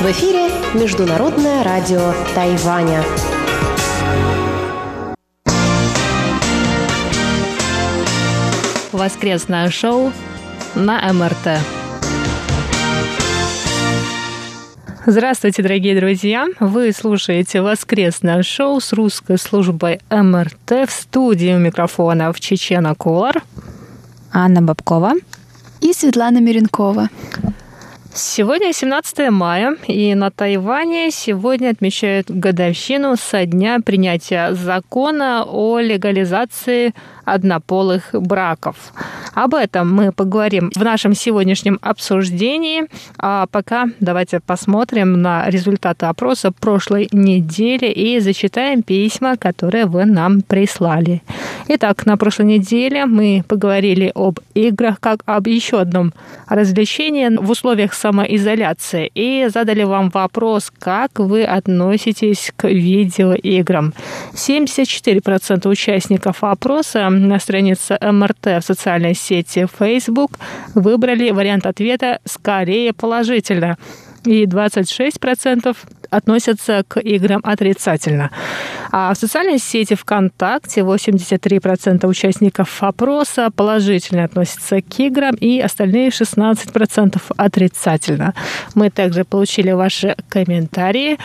В эфире Международное радио Тайваня. Воскресное шоу на МРТ. Здравствуйте, дорогие друзья! Вы слушаете воскресное шоу с русской службой МРТ в студии у микрофона в Чечена Колор. Анна Бабкова и Светлана Миренкова. Сегодня 17 мая, и на Тайване сегодня отмечают годовщину со дня принятия закона о легализации однополых браков. Об этом мы поговорим в нашем сегодняшнем обсуждении. А пока давайте посмотрим на результаты опроса прошлой недели и зачитаем письма, которые вы нам прислали. Итак, на прошлой неделе мы поговорили об играх как об еще одном развлечении в условиях самоизоляции и задали вам вопрос, как вы относитесь к видеоиграм. 74% участников опроса на странице МРТ в социальной сети Facebook выбрали вариант ответа «скорее положительно» и 26% относятся к играм отрицательно. А в социальной сети ВКонтакте 83% участников опроса положительно относятся к играм и остальные 16% отрицательно. Мы также получили ваши комментарии.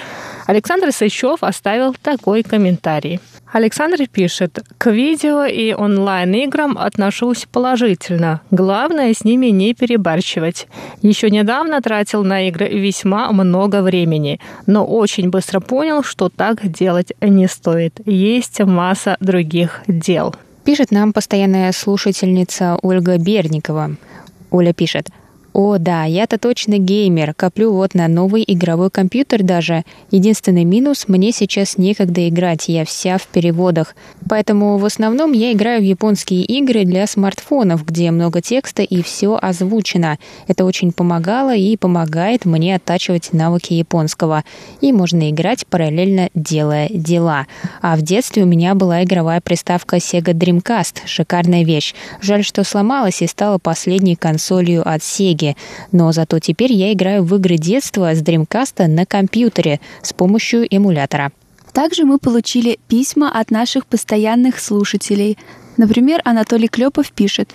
Александр Сычев оставил такой комментарий. Александр пишет, к видео и онлайн-играм отношусь положительно. Главное с ними не перебарщивать. Еще недавно тратил на игры весьма много времени, но очень быстро понял, что так делать не стоит. Есть масса других дел. Пишет нам постоянная слушательница Ольга Берникова. Оля пишет, о, да, я-то точно геймер. Коплю вот на новый игровой компьютер даже. Единственный минус – мне сейчас некогда играть, я вся в переводах. Поэтому в основном я играю в японские игры для смартфонов, где много текста и все озвучено. Это очень помогало и помогает мне оттачивать навыки японского. И можно играть параллельно делая дела. А в детстве у меня была игровая приставка Sega Dreamcast. Шикарная вещь. Жаль, что сломалась и стала последней консолью от Sega книги. Но зато теперь я играю в игры детства с Dreamcast на компьютере с помощью эмулятора. Также мы получили письма от наших постоянных слушателей. Например, Анатолий Клепов пишет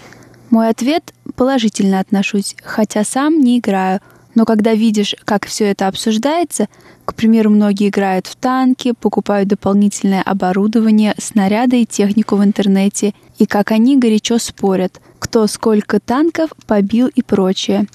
«Мой ответ – положительно отношусь, хотя сам не играю – но когда видишь, как все это обсуждается, к примеру, многие играют в танки, покупают дополнительное оборудование, снаряды и технику в интернете, и как они горячо спорят, кто сколько танков побил и прочее.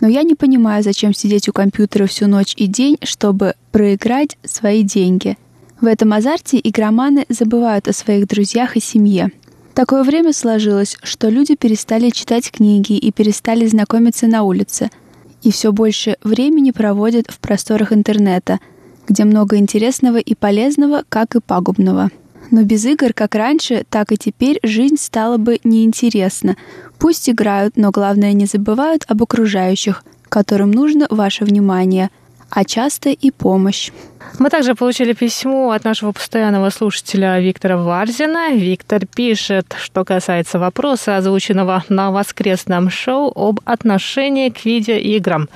Но я не понимаю, зачем сидеть у компьютера всю ночь и день, чтобы проиграть свои деньги. В этом азарте игроманы забывают о своих друзьях и семье. Такое время сложилось, что люди перестали читать книги и перестали знакомиться на улице – и все больше времени проводят в просторах интернета, где много интересного и полезного, как и пагубного. Но без игр, как раньше, так и теперь жизнь стала бы неинтересна. Пусть играют, но главное не забывают об окружающих, которым нужно ваше внимание, а часто и помощь. Мы также получили письмо от нашего постоянного слушателя Виктора Варзина. Виктор пишет, что касается вопроса, озвученного на воскресном шоу об отношении к видеоиграм.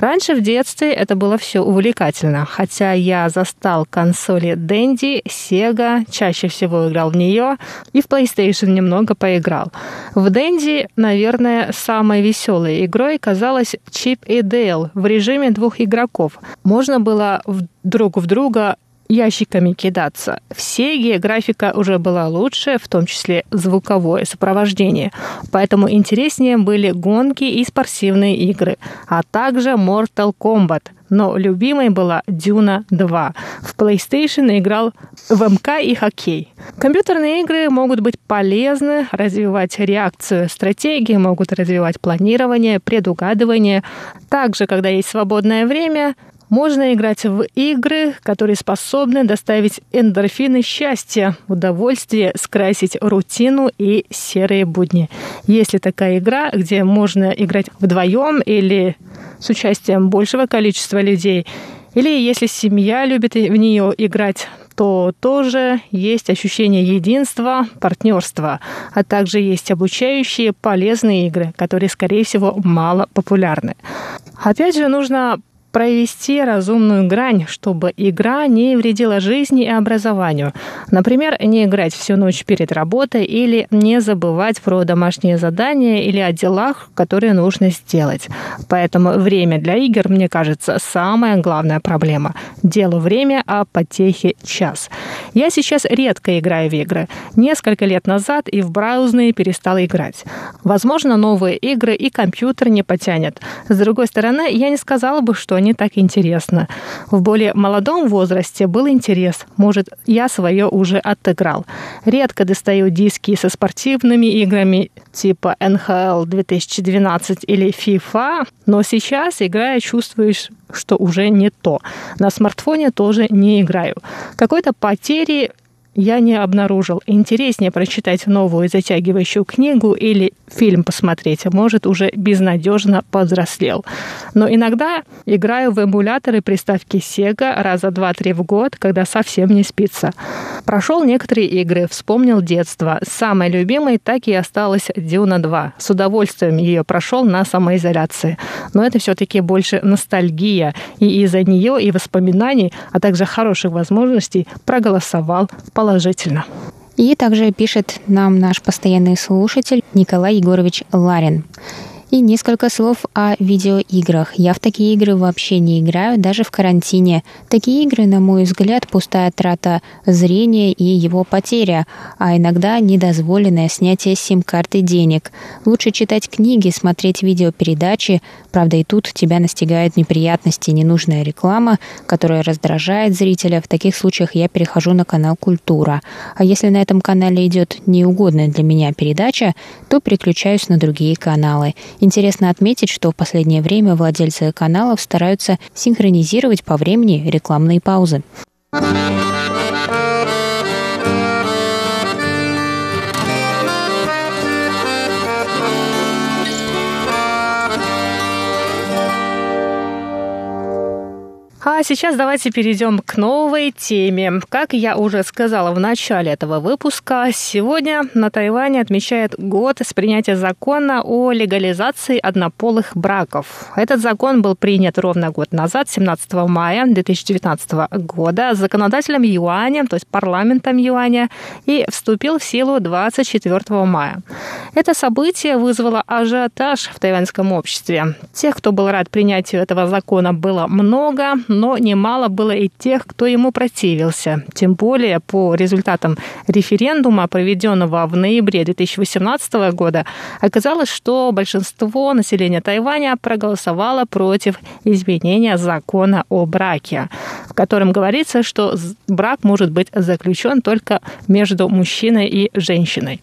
Раньше в детстве это было все увлекательно, хотя я застал консоли Dendy, Sega, чаще всего играл в нее, и в PlayStation немного поиграл. В Dendy, наверное, самой веселой игрой казалась Chip и Dale в режиме двух игроков. Можно было друг в друга ящиками кидаться. В Сеге графика уже была лучше, в том числе звуковое сопровождение. Поэтому интереснее были гонки и спортивные игры, а также Mortal Kombat. Но любимой была Дюна 2. В PlayStation играл в МК и хоккей. Компьютерные игры могут быть полезны, развивать реакцию стратегии, могут развивать планирование, предугадывание. Также, когда есть свободное время, можно играть в игры, которые способны доставить эндорфины счастья, удовольствие, скрасить рутину и серые будни. Есть ли такая игра, где можно играть вдвоем или с участием большего количества людей, или если семья любит в нее играть, то тоже есть ощущение единства, партнерства, а также есть обучающие полезные игры, которые, скорее всего, мало популярны. Опять же, нужно провести разумную грань, чтобы игра не вредила жизни и образованию. Например, не играть всю ночь перед работой или не забывать про домашние задания или о делах, которые нужно сделать. Поэтому время для игр, мне кажется, самая главная проблема. Делу время, а потехе час. Я сейчас редко играю в игры. Несколько лет назад и в браузные перестал играть. Возможно, новые игры и компьютер не потянет. С другой стороны, я не сказала бы, что не так интересно. В более молодом возрасте был интерес. Может, я свое уже отыграл. Редко достаю диски со спортивными играми типа NHL 2012 или FIFA, но сейчас, играя, чувствуешь, что уже не то. На смартфоне тоже не играю. Какой-то потери я не обнаружил. Интереснее прочитать новую затягивающую книгу или фильм посмотреть, а может, уже безнадежно повзрослел. Но иногда играю в эмуляторы приставки Sega раза два-три в год, когда совсем не спится. Прошел некоторые игры, вспомнил детство. Самой любимой так и осталась Дюна 2. С удовольствием ее прошел на самоизоляции. Но это все-таки больше ностальгия. И из-за нее и воспоминаний, а также хороших возможностей проголосовал положительно. И также пишет нам наш постоянный слушатель Николай Егорович Ларин. И несколько слов о видеоиграх. Я в такие игры вообще не играю, даже в карантине. Такие игры, на мой взгляд, пустая трата зрения и его потеря, а иногда недозволенное снятие сим-карты денег. Лучше читать книги, смотреть видеопередачи. Правда, и тут тебя настигают неприятности, ненужная реклама, которая раздражает зрителя. В таких случаях я перехожу на канал «Культура». А если на этом канале идет неугодная для меня передача, то переключаюсь на другие каналы. Интересно отметить, что в последнее время владельцы каналов стараются синхронизировать по времени рекламные паузы. А сейчас давайте перейдем к новой теме. Как я уже сказала в начале этого выпуска, сегодня на Тайване отмечает год с принятия закона о легализации однополых браков. Этот закон был принят ровно год назад, 17 мая 2019 года, законодателем Юаня, то есть парламентом Юаня, и вступил в силу 24 мая. Это событие вызвало ажиотаж в тайваньском обществе. Тех, кто был рад принятию этого закона, было много, но немало было и тех, кто ему противился. Тем более по результатам референдума, проведенного в ноябре 2018 года, оказалось, что большинство населения Тайваня проголосовало против изменения закона о браке, в котором говорится, что брак может быть заключен только между мужчиной и женщиной.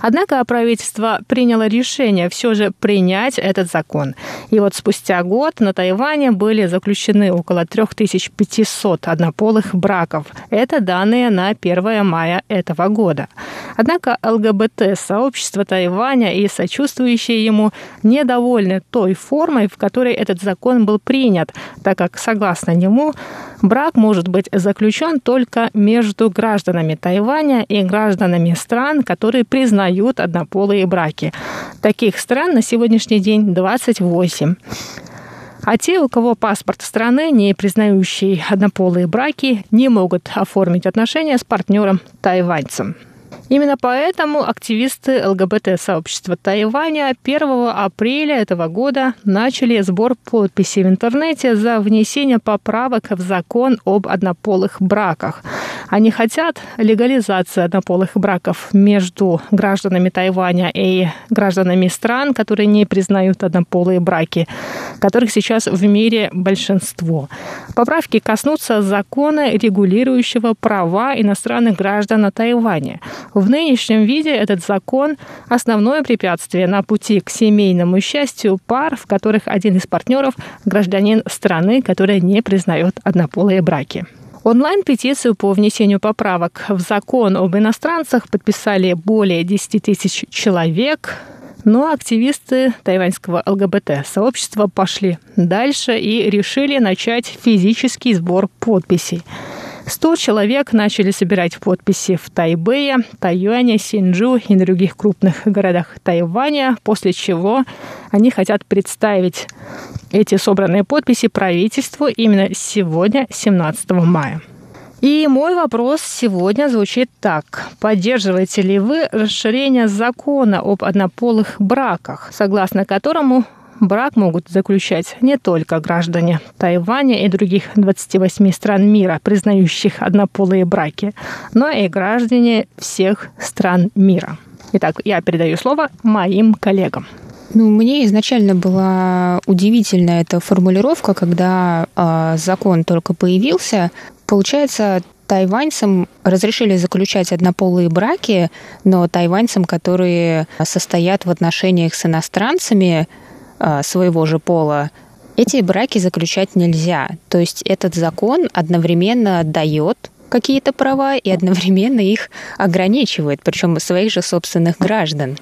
Однако правительство приняло решение все же принять этот закон. И вот спустя год на Тайване были заключены около 3500 однополых браков. Это данные на 1 мая этого года. Однако ЛГБТ-сообщество Тайваня и сочувствующие ему недовольны той формой, в которой этот закон был принят, так как, согласно нему, брак может быть заключен только между гражданами Тайваня и гражданами стран, которые признают однополые браки. Таких стран на сегодняшний день 28. А те, у кого паспорт страны, не признающий однополые браки, не могут оформить отношения с партнером тайваньцем. Именно поэтому активисты ЛГБТ-сообщества Тайваня 1 апреля этого года начали сбор подписей в интернете за внесение поправок в закон об однополых браках. Они хотят легализации однополых браков между гражданами Тайваня и гражданами стран, которые не признают однополые браки, которых сейчас в мире большинство. Поправки коснутся закона, регулирующего права иностранных граждан на Тайване. В нынешнем виде этот закон – основное препятствие на пути к семейному счастью пар, в которых один из партнеров – гражданин страны, которая не признает однополые браки. Онлайн-петицию по внесению поправок в закон об иностранцах подписали более 10 тысяч человек. Но активисты тайваньского ЛГБТ-сообщества пошли дальше и решили начать физический сбор подписей. 100 человек начали собирать подписи в Тайбэе, Тайюане, Синджу и других крупных городах Тайваня, после чего они хотят представить эти собранные подписи правительству именно сегодня, 17 мая. И мой вопрос сегодня звучит так. Поддерживаете ли вы расширение закона об однополых браках, согласно которому брак могут заключать не только граждане Тайваня и других 28 стран мира, признающих однополые браки, но и граждане всех стран мира. Итак, я передаю слово моим коллегам. Ну, мне изначально была удивительна эта формулировка, когда э, закон только появился. Получается, тайваньцам разрешили заключать однополые браки, но тайваньцам, которые состоят в отношениях с иностранцами, а, своего же пола, эти браки заключать нельзя. То есть этот закон одновременно дает какие-то права и одновременно их ограничивает, причем своих же собственных граждан.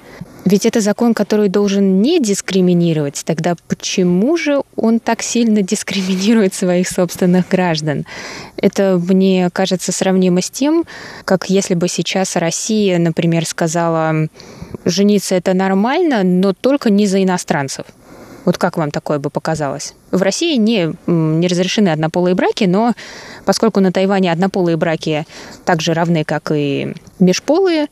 Ведь это закон, который должен не дискриминировать. Тогда почему же он так сильно дискриминирует своих собственных граждан? Это, мне кажется, сравнимо с тем, как если бы сейчас Россия, например, сказала, жениться это нормально, но только не за иностранцев. Вот как вам такое бы показалось? В России не, не разрешены однополые браки, но поскольку на Тайване однополые браки так же равны, как и межполые,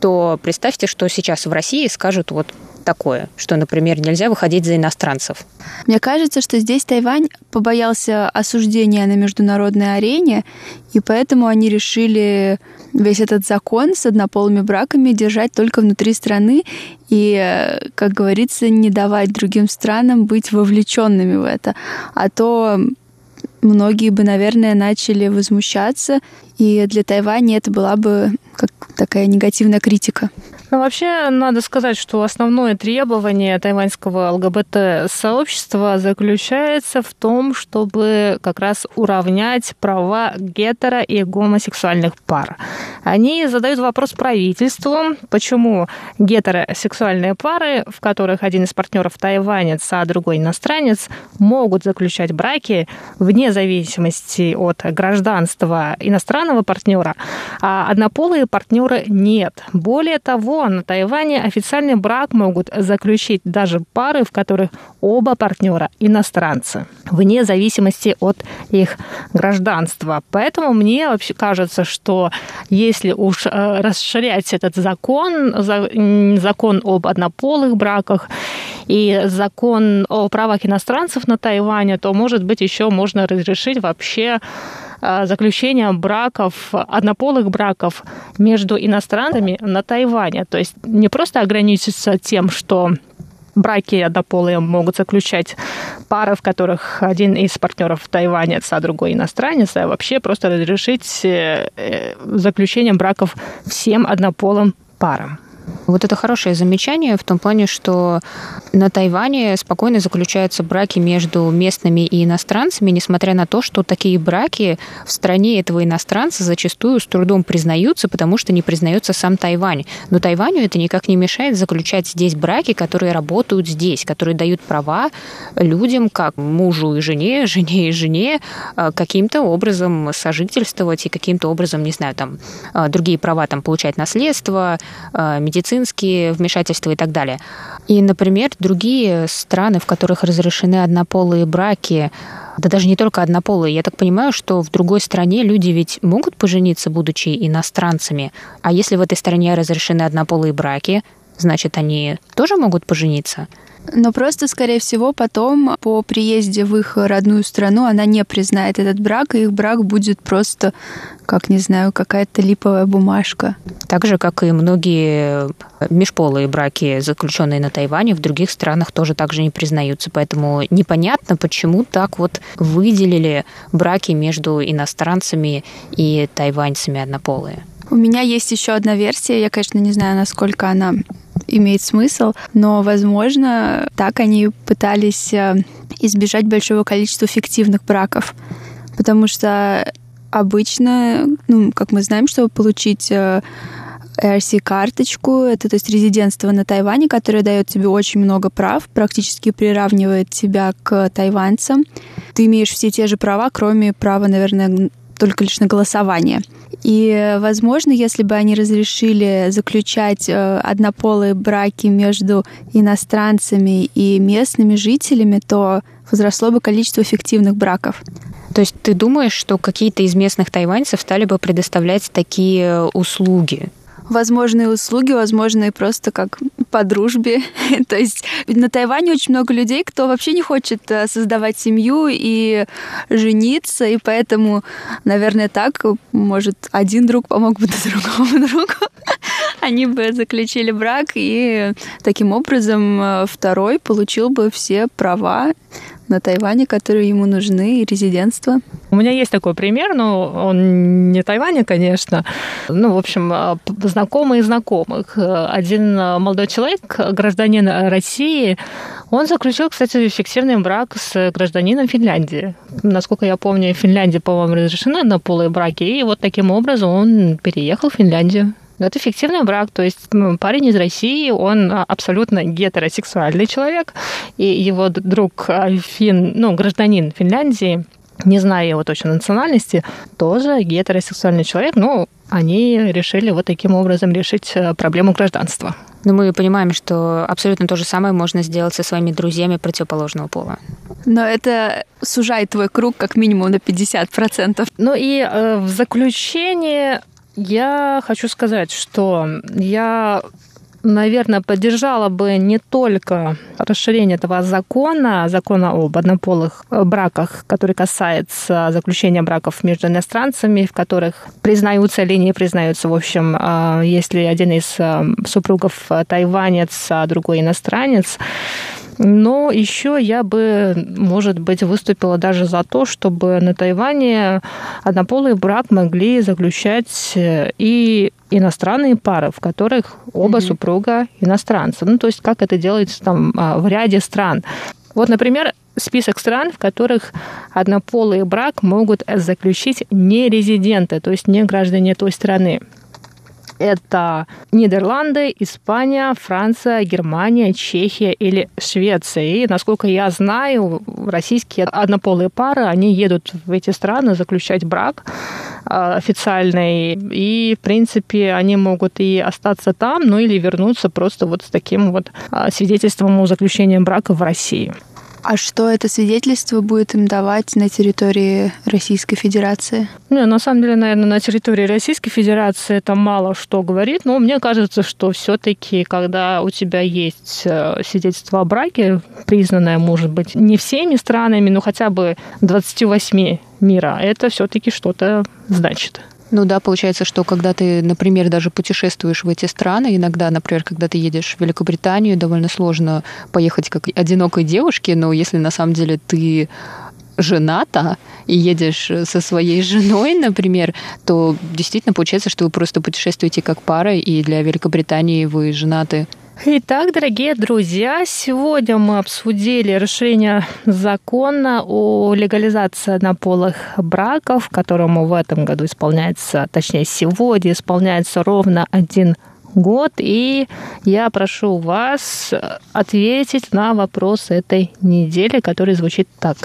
то представьте, что сейчас в России скажут вот такое, что, например, нельзя выходить за иностранцев. Мне кажется, что здесь Тайвань побоялся осуждения на международной арене, и поэтому они решили весь этот закон с однополыми браками держать только внутри страны и, как говорится, не давать другим странам быть вовлеченными в это. А то многие бы, наверное, начали возмущаться, и для Тайваня это была бы как такая негативная критика. Ну, вообще, надо сказать, что основное требование тайваньского ЛГБТ-сообщества заключается в том, чтобы как раз уравнять права гетеро- и гомосексуальных пар. Они задают вопрос правительству, почему гетеросексуальные пары, в которых один из партнеров тайванец, а другой иностранец, могут заключать браки вне зависимости от гражданства иностранного партнера, а однополые партнеры нет. Более того, на Тайване официальный брак могут заключить даже пары, в которых оба партнера иностранцы, вне зависимости от их гражданства. Поэтому мне вообще кажется, что если уж э, расширять этот закон, закон об однополых браках и закон о правах иностранцев на Тайване, то, может быть, еще можно разрешить вообще заключения браков, однополых браков между иностранцами на Тайване. То есть не просто ограничиться тем, что браки однополые могут заключать пары, в которых один из партнеров тайванец, а другой иностранец, а вообще просто разрешить э, э, заключение браков всем однополым парам. Вот это хорошее замечание в том плане, что на Тайване спокойно заключаются браки между местными и иностранцами, несмотря на то, что такие браки в стране этого иностранца зачастую с трудом признаются, потому что не признается сам Тайвань. Но Тайваню это никак не мешает заключать здесь браки, которые работают здесь, которые дают права людям, как мужу и жене, жене и жене, а, каким-то образом сожительствовать и каким-то образом, не знаю, там, а, другие права, там, получать наследство, медицинское медицинские вмешательства и так далее. И, например, другие страны, в которых разрешены однополые браки, да даже не только однополые. Я так понимаю, что в другой стране люди ведь могут пожениться, будучи иностранцами. А если в этой стране разрешены однополые браки, значит, они тоже могут пожениться? Но просто, скорее всего, потом по приезде в их родную страну она не признает этот брак, и их брак будет просто, как, не знаю, какая-то липовая бумажка. Так же, как и многие межполые браки, заключенные на Тайване, в других странах тоже так же не признаются. Поэтому непонятно, почему так вот выделили браки между иностранцами и тайваньцами однополые. У меня есть еще одна версия. Я, конечно, не знаю, насколько она имеет смысл, но, возможно, так они пытались э, избежать большого количества фиктивных браков. Потому что обычно, ну, как мы знаем, чтобы получить RC-карточку, э, это то есть резидентство на Тайване, которое дает тебе очень много прав, практически приравнивает тебя к тайванцам. Ты имеешь все те же права, кроме права, наверное, только лишь на голосование. И, возможно, если бы они разрешили заключать э, однополые браки между иностранцами и местными жителями, то возросло бы количество фиктивных браков. То есть ты думаешь, что какие-то из местных тайваньцев стали бы предоставлять такие услуги? Возможные услуги, возможные просто как по дружбе. То есть на Тайване очень много людей, кто вообще не хочет э, создавать семью и жениться, и поэтому, наверное, так, может, один друг помог бы другому другу. Они бы заключили брак, и таким образом э, второй получил бы все права на Тайване, которые ему нужны, и резидентство. У меня есть такой пример, но он не Тайване, конечно. Ну, в общем, а, знакомые знакомых. Один молодой человек, гражданин России, он заключил, кстати, фиктивный брак с гражданином Финляндии. Насколько я помню, в Финляндии, по-моему, разрешены однополые браки, и вот таким образом он переехал в Финляндию. Это фиктивный брак, то есть ну, парень из России, он абсолютно гетеросексуальный человек, и его друг а, фин, ну, гражданин Финляндии, не зная его точно национальности, тоже гетеросексуальный человек, но они решили вот таким образом решить э, проблему гражданства. Но мы понимаем, что абсолютно то же самое можно сделать со своими друзьями противоположного пола. Но это сужает твой круг как минимум на 50%. Ну и э, в заключение я хочу сказать, что я наверное, поддержала бы не только расширение этого закона, закона об однополых браках, который касается заключения браков между иностранцами, в которых признаются или не признаются, в общем, а, если один из а, супругов тайванец, а другой иностранец, но еще я бы, может быть, выступила даже за то, чтобы на Тайване однополый брак могли заключать э, и иностранные пары, в которых оба mm-hmm. супруга иностранцы. Ну, то есть как это делается там а, в ряде стран. Вот, например, список стран, в которых однополый брак могут заключить не резиденты, то есть не граждане той страны. Это Нидерланды, Испания, Франция, Германия, Чехия или Швеция. И, насколько я знаю, российские однополые пары, они едут в эти страны заключать брак а, официальный. И, в принципе, они могут и остаться там, ну или вернуться просто вот с таким вот а, свидетельством о заключении брака в России. А что это свидетельство будет им давать на территории Российской Федерации? Не, на самом деле, наверное, на территории Российской Федерации это мало что говорит, но мне кажется, что все-таки, когда у тебя есть э, свидетельство о браке, признанное, может быть, не всеми странами, но хотя бы 28 мира, это все-таки что-то значит. Ну да, получается, что когда ты, например, даже путешествуешь в эти страны, иногда, например, когда ты едешь в Великобританию, довольно сложно поехать как одинокой девушке, но если на самом деле ты жената и едешь со своей женой, например, то действительно получается, что вы просто путешествуете как пара, и для Великобритании вы женаты Итак, дорогие друзья, сегодня мы обсудили решение закона о легализации однополых браков, которому в этом году исполняется, точнее сегодня исполняется ровно один год, и я прошу вас ответить на вопрос этой недели, который звучит так.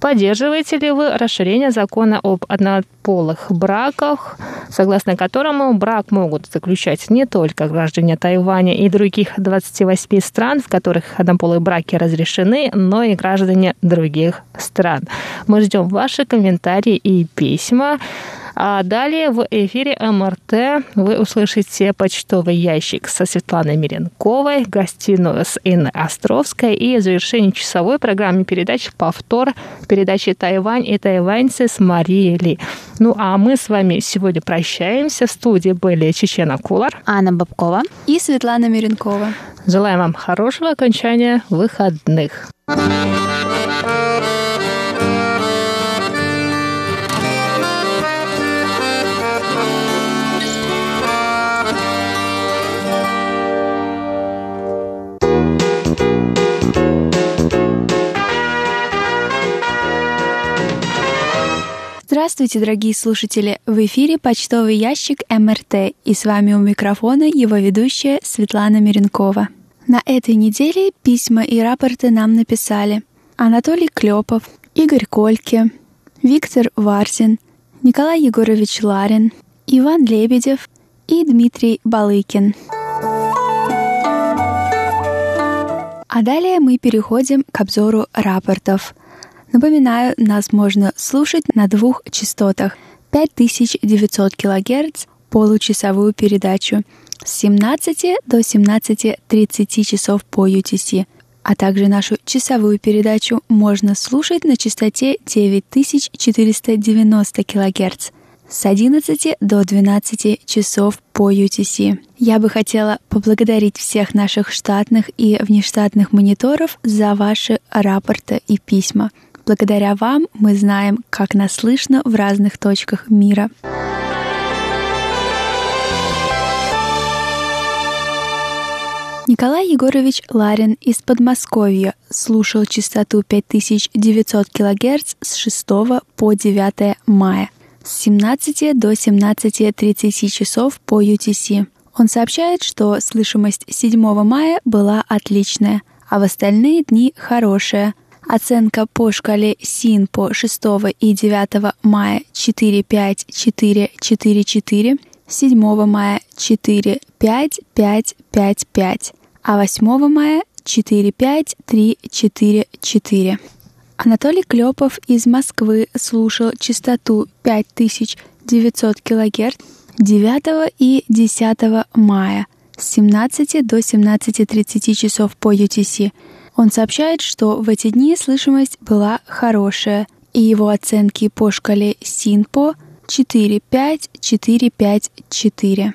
Поддерживаете ли вы расширение закона об однополых браках, согласно которому брак могут заключать не только граждане Тайваня и других 28 стран, в которых однополые браки разрешены, но и граждане других стран? Мы ждем ваши комментарии и письма. А далее в эфире МРТ вы услышите почтовый ящик со Светланой Миренковой, гостиную с Инной Островской и завершение часовой программы передач повтор передачи «Тайвань и тайваньцы» с Марией Ли. Ну а мы с вами сегодня прощаемся. В студии были Чечена Кулар, Анна Бабкова и Светлана Миренкова. Желаем вам хорошего окончания выходных. Здравствуйте, дорогие слушатели! В эфире почтовый ящик МРТ, и с вами у микрофона его ведущая Светлана Миренкова. На этой неделе письма и рапорты нам написали Анатолий Клепов, Игорь Кольке, Виктор Варзин, Николай Егорович Ларин, Иван Лебедев и Дмитрий Балыкин. А далее мы переходим к обзору рапортов. Напоминаю, нас можно слушать на двух частотах 5900 кГц получасовую передачу с 17 до 17.30 часов по UTC, а также нашу часовую передачу можно слушать на частоте 9490 кГц с 11 до 12 часов по UTC. Я бы хотела поблагодарить всех наших штатных и внештатных мониторов за ваши рапорты и письма. Благодаря вам мы знаем, как нас слышно в разных точках мира. Николай Егорович Ларин из Подмосковья слушал частоту 5900 кГц с 6 по 9 мая с 17 до 17.30 часов по UTC. Он сообщает, что слышимость 7 мая была отличная, а в остальные дни хорошая. Оценка по шкале СИНПО 6 и 9 мая 4, 5, 4, 4, 4, 7 мая 4, 5, 5, 5, 5, а 8 мая 4, 5, 3, 4, 4. Анатолий Клепов из Москвы слушал частоту 5900 кГц 9 и 10 мая с 17 до 17.30 часов по UTC. Он сообщает, что в эти дни слышимость была хорошая, и его оценки по шкале СИНПО 4-5-4-5-4.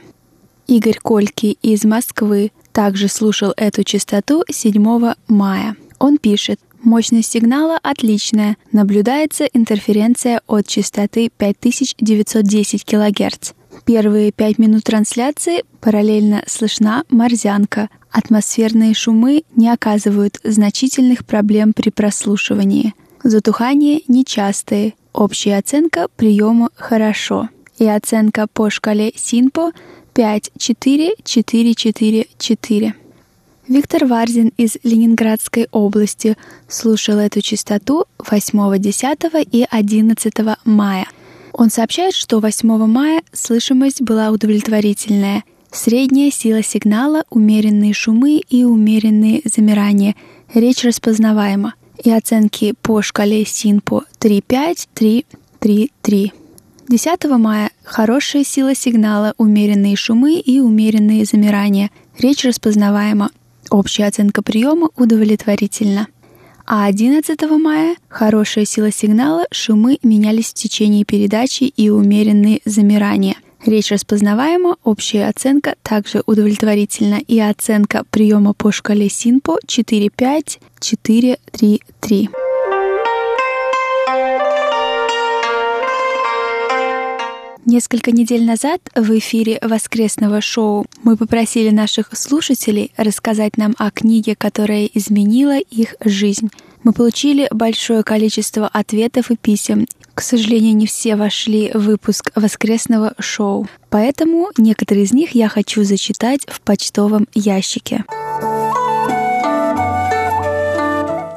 Игорь Кольки из Москвы также слушал эту частоту 7 мая. Он пишет, Мощность сигнала отличная. Наблюдается интерференция от частоты 5910 кГц. Первые пять минут трансляции параллельно слышна морзянка. Атмосферные шумы не оказывают значительных проблем при прослушивании. Затухание нечастые. Общая оценка приема хорошо. И оценка по шкале СИНПО 5-4-4-4-4. Виктор Варзин из Ленинградской области слушал эту частоту 8, 10 и 11 мая. Он сообщает, что 8 мая слышимость была удовлетворительная. Средняя сила сигнала, умеренные шумы и умеренные замирания. Речь распознаваема. И оценки по шкале СИНПО 3.5, 3, 3, 3. 10 мая хорошая сила сигнала, умеренные шумы и умеренные замирания. Речь распознаваема. Общая оценка приема удовлетворительна. А 11 мая хорошая сила сигнала, шумы менялись в течение передачи и умеренные замирания. Речь распознаваема, общая оценка также удовлетворительна и оценка приема по шкале СИНПО 4.5, Несколько недель назад в эфире воскресного шоу мы попросили наших слушателей рассказать нам о книге, которая изменила их жизнь. Мы получили большое количество ответов и писем. К сожалению, не все вошли в выпуск воскресного шоу, поэтому некоторые из них я хочу зачитать в почтовом ящике.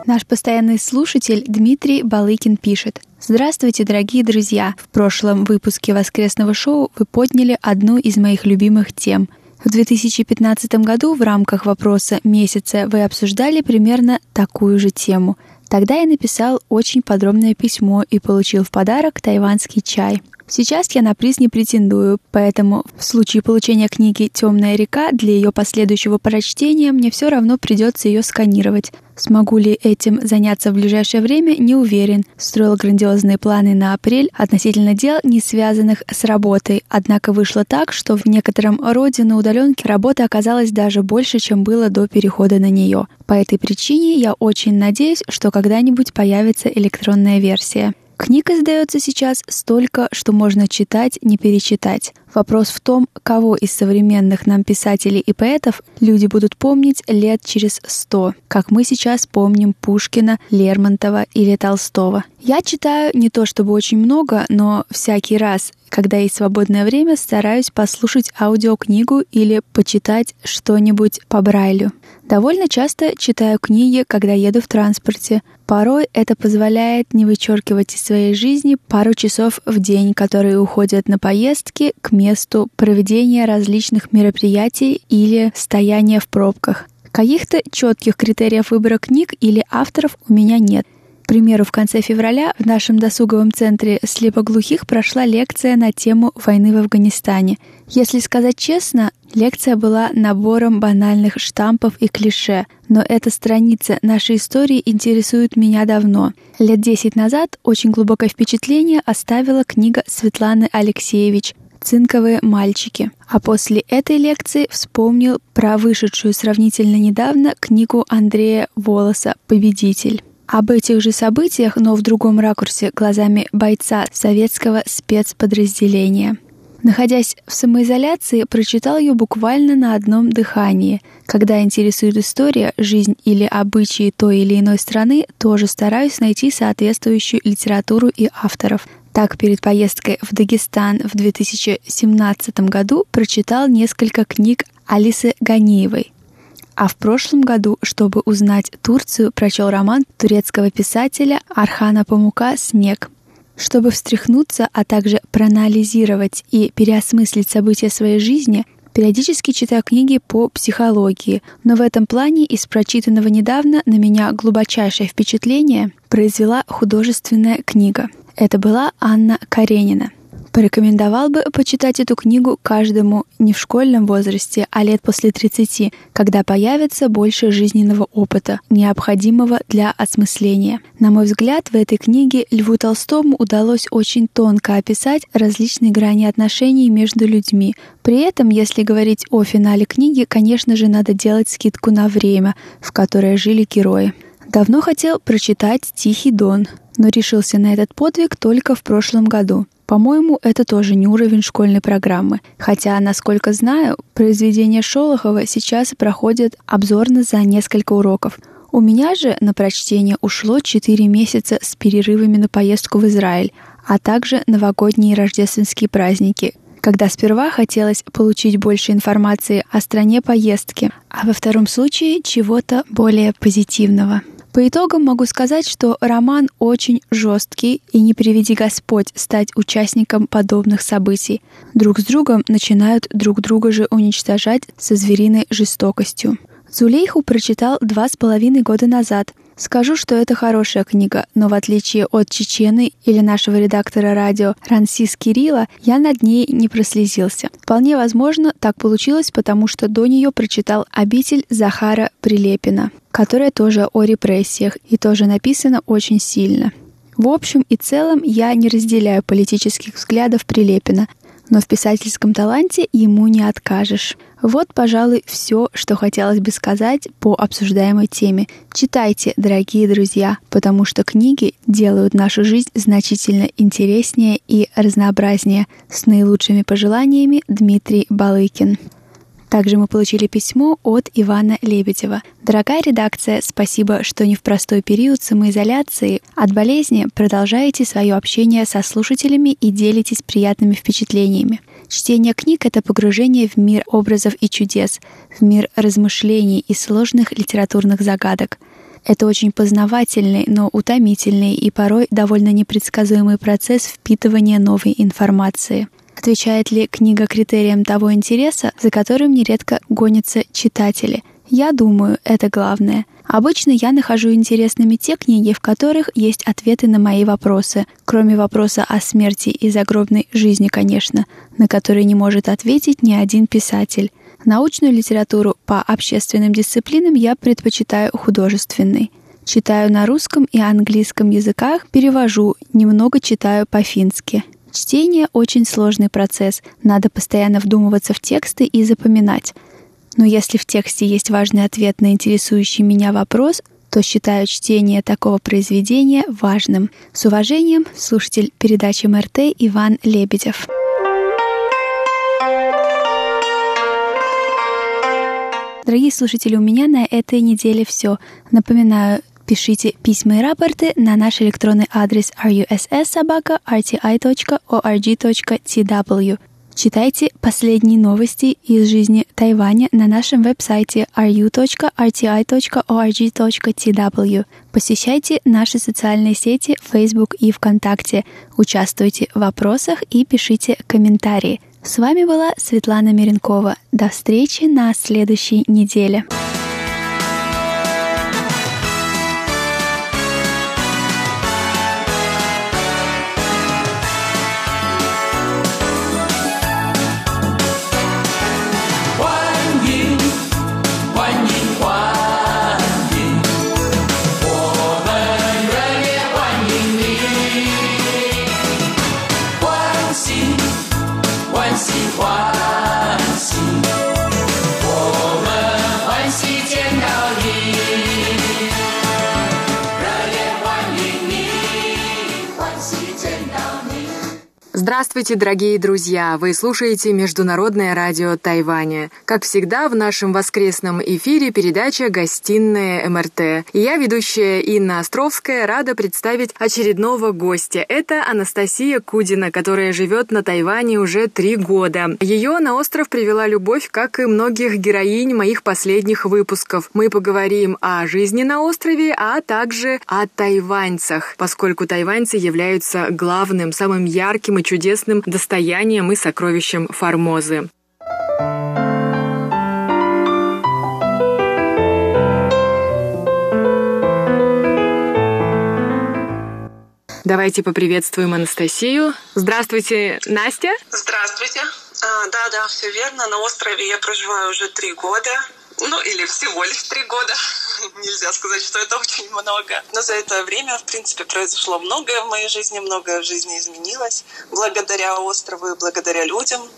Наш постоянный слушатель Дмитрий Балыкин пишет. Здравствуйте, дорогие друзья! В прошлом выпуске воскресного шоу вы подняли одну из моих любимых тем. В 2015 году в рамках вопроса месяца вы обсуждали примерно такую же тему. Тогда я написал очень подробное письмо и получил в подарок тайванский чай – Сейчас я на приз не претендую, поэтому в случае получения книги «Темная река» для ее последующего прочтения мне все равно придется ее сканировать. Смогу ли этим заняться в ближайшее время, не уверен. Строил грандиозные планы на апрель относительно дел, не связанных с работой. Однако вышло так, что в некотором роде на удаленке работа оказалась даже больше, чем было до перехода на нее. По этой причине я очень надеюсь, что когда-нибудь появится электронная версия. Книг издается сейчас столько, что можно читать, не перечитать. Вопрос в том, кого из современных нам писателей и поэтов люди будут помнить лет через сто, как мы сейчас помним Пушкина, Лермонтова или Толстого. Я читаю не то чтобы очень много, но всякий раз, когда есть свободное время, стараюсь послушать аудиокнигу или почитать что-нибудь по Брайлю. Довольно часто читаю книги, когда еду в транспорте. Порой это позволяет не вычеркивать из своей жизни пару часов в день, которые уходят на поездки к месту проведения различных мероприятий или стояния в пробках. Каких-то четких критериев выбора книг или авторов у меня нет. Примеру, в конце февраля в нашем досуговом центре слепоглухих прошла лекция на тему войны в Афганистане. Если сказать честно, лекция была набором банальных штампов и клише, но эта страница нашей истории интересует меня давно. Лет десять назад очень глубокое впечатление оставила книга Светланы Алексеевич «Цинковые мальчики». А после этой лекции вспомнил про вышедшую сравнительно недавно книгу Андрея Волоса «Победитель». Об этих же событиях, но в другом ракурсе, глазами бойца советского спецподразделения. Находясь в самоизоляции, прочитал ее буквально на одном дыхании. Когда интересует история, жизнь или обычаи той или иной страны, тоже стараюсь найти соответствующую литературу и авторов. Так, перед поездкой в Дагестан в 2017 году прочитал несколько книг Алисы Ганиевой. А в прошлом году, чтобы узнать Турцию, прочел роман турецкого писателя Архана Памука «Снег». Чтобы встряхнуться, а также проанализировать и переосмыслить события своей жизни, периодически читаю книги по психологии, но в этом плане из прочитанного недавно на меня глубочайшее впечатление произвела художественная книга. Это была Анна Каренина – Порекомендовал бы почитать эту книгу каждому не в школьном возрасте, а лет после 30, когда появится больше жизненного опыта, необходимого для осмысления. На мой взгляд, в этой книге Льву Толстому удалось очень тонко описать различные грани отношений между людьми. При этом, если говорить о финале книги, конечно же, надо делать скидку на время, в которое жили герои. Давно хотел прочитать «Тихий дон», но решился на этот подвиг только в прошлом году. По-моему, это тоже не уровень школьной программы. Хотя, насколько знаю, произведения Шолохова сейчас проходят обзорно за несколько уроков. У меня же на прочтение ушло 4 месяца с перерывами на поездку в Израиль, а также новогодние и рождественские праздники, когда сперва хотелось получить больше информации о стране поездки, а во втором случае чего-то более позитивного. По итогам могу сказать, что роман очень жесткий и не приведи Господь стать участником подобных событий. Друг с другом начинают друг друга же уничтожать со звериной жестокостью. Зулейху прочитал два с половиной года назад. Скажу, что это хорошая книга, но в отличие от Чечены или нашего редактора радио Рансис Кирилла, я над ней не прослезился. Вполне возможно, так получилось, потому что до нее прочитал «Обитель Захара Прилепина», которая тоже о репрессиях и тоже написана очень сильно. В общем и целом я не разделяю политических взглядов Прилепина, но в писательском таланте ему не откажешь. Вот, пожалуй, все, что хотелось бы сказать по обсуждаемой теме. Читайте, дорогие друзья, потому что книги делают нашу жизнь значительно интереснее и разнообразнее. С наилучшими пожеланиями Дмитрий Балыкин. Также мы получили письмо от Ивана Лебедева. Дорогая редакция, спасибо, что не в простой период самоизоляции от болезни продолжаете свое общение со слушателями и делитесь приятными впечатлениями. Чтение книг — это погружение в мир образов и чудес, в мир размышлений и сложных литературных загадок. Это очень познавательный, но утомительный и порой довольно непредсказуемый процесс впитывания новой информации — Отвечает ли книга критериям того интереса, за которым нередко гонятся читатели? Я думаю, это главное. Обычно я нахожу интересными те книги, в которых есть ответы на мои вопросы, кроме вопроса о смерти и загробной жизни, конечно, на который не может ответить ни один писатель. Научную литературу по общественным дисциплинам я предпочитаю художественной. Читаю на русском и английском языках, перевожу, немного читаю по-фински. Чтение — очень сложный процесс, надо постоянно вдумываться в тексты и запоминать. Но если в тексте есть важный ответ на интересующий меня вопрос, то считаю чтение такого произведения важным. С уважением, слушатель передачи МРТ Иван Лебедев. Дорогие слушатели, у меня на этой неделе все. Напоминаю, пишите письма и рапорты на наш электронный адрес russsobaka.rti.org.tw. Читайте последние новости из жизни Тайваня на нашем веб-сайте ru.rti.org.tw. Посещайте наши социальные сети Facebook и ВКонтакте. Участвуйте в вопросах и пишите комментарии. С вами была Светлана Миренкова. До встречи на следующей неделе. Здравствуйте, дорогие друзья! Вы слушаете Международное радио Тайваня. Как всегда, в нашем воскресном эфире передача «Гостиная МРТ». Я, ведущая Инна Островская, рада представить очередного гостя. Это Анастасия Кудина, которая живет на Тайване уже три года. Ее на остров привела любовь, как и многих героинь моих последних выпусков. Мы поговорим о жизни на острове, а также о тайваньцах, поскольку тайваньцы являются главным, самым ярким и чудесным достоянием и сокровищем Формозы. Давайте поприветствуем Анастасию. Здравствуйте, Настя. Здравствуйте. А, да, да, все верно. На острове я проживаю уже три года. Ну, или всего лишь три года. Нельзя сказать, что это очень много. Но за это время, в принципе, произошло многое в моей жизни, многое в жизни изменилось. Благодаря острову и благодаря людям,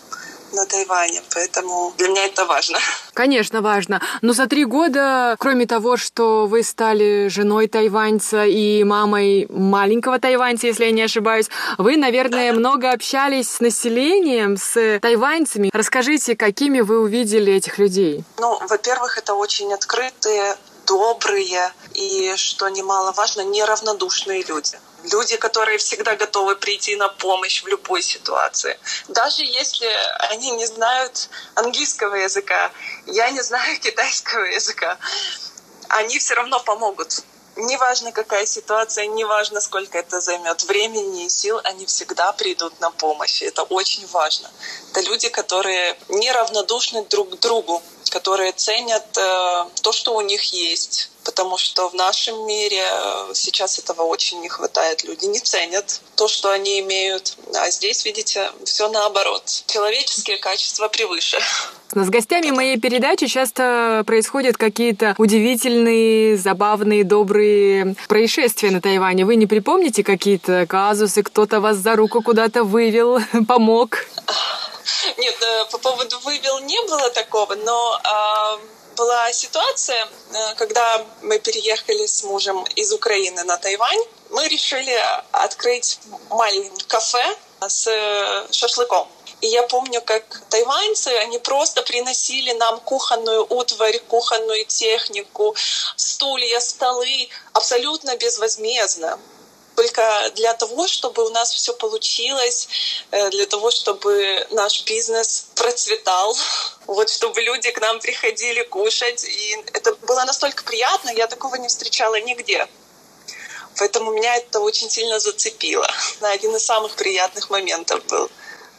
на Тайване, поэтому для меня это важно. Конечно, важно. Но за три года, кроме того, что вы стали женой тайваньца и мамой маленького тайваньца, если я не ошибаюсь, вы, наверное, много общались с населением, с тайваньцами. Расскажите, какими вы увидели этих людей? Ну, во-первых, это очень открытые, добрые и, что немаловажно, неравнодушные люди. Люди, которые всегда готовы прийти на помощь в любой ситуации. Даже если они не знают английского языка, я не знаю китайского языка, они все равно помогут. Неважно, какая ситуация, неважно, сколько это займет времени и сил, они всегда придут на помощь. Это очень важно. Это люди, которые неравнодушны друг к другу, которые ценят э, то, что у них есть. Потому что в нашем мире э, сейчас этого очень не хватает. Люди не ценят то, что они имеют. А здесь, видите, все наоборот. Человеческие качества превыше. С гостями моей передачи часто происходят какие-то удивительные, забавные, добрые происшествия на Тайване. Вы не припомните какие-то казусы, кто-то вас за руку куда-то вывел, помог? Нет, э, по поводу вывел не было такого, но э, была ситуация, э, когда мы переехали с мужем из Украины на Тайвань. Мы решили открыть маленькое кафе с шашлыком. И я помню, как тайваньцы, они просто приносили нам кухонную утварь, кухонную технику, стулья, столы абсолютно безвозмездно только для того, чтобы у нас все получилось, э, для того, чтобы наш бизнес процветал, вот чтобы люди к нам приходили кушать. И это было настолько приятно, я такого не встречала нигде. Поэтому меня это очень сильно зацепило. Один из самых приятных моментов был.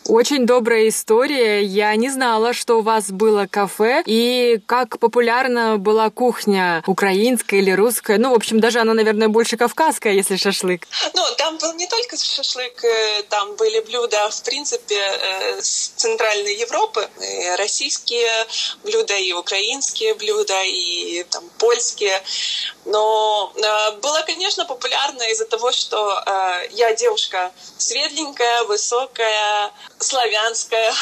Очень добрая история. Я не знала, что у вас было кафе и как популярна была кухня украинская или русская. Ну, в общем, даже она, наверное, больше кавказская, если шашлык. Ну, там был не только шашлык, э, там были блюда, в принципе, э, с Центральной Европы. И российские блюда, и украинские блюда, и там польские. Но э, было, конечно, популярно из-за того, что я девушка светленькая, высокая, славянская.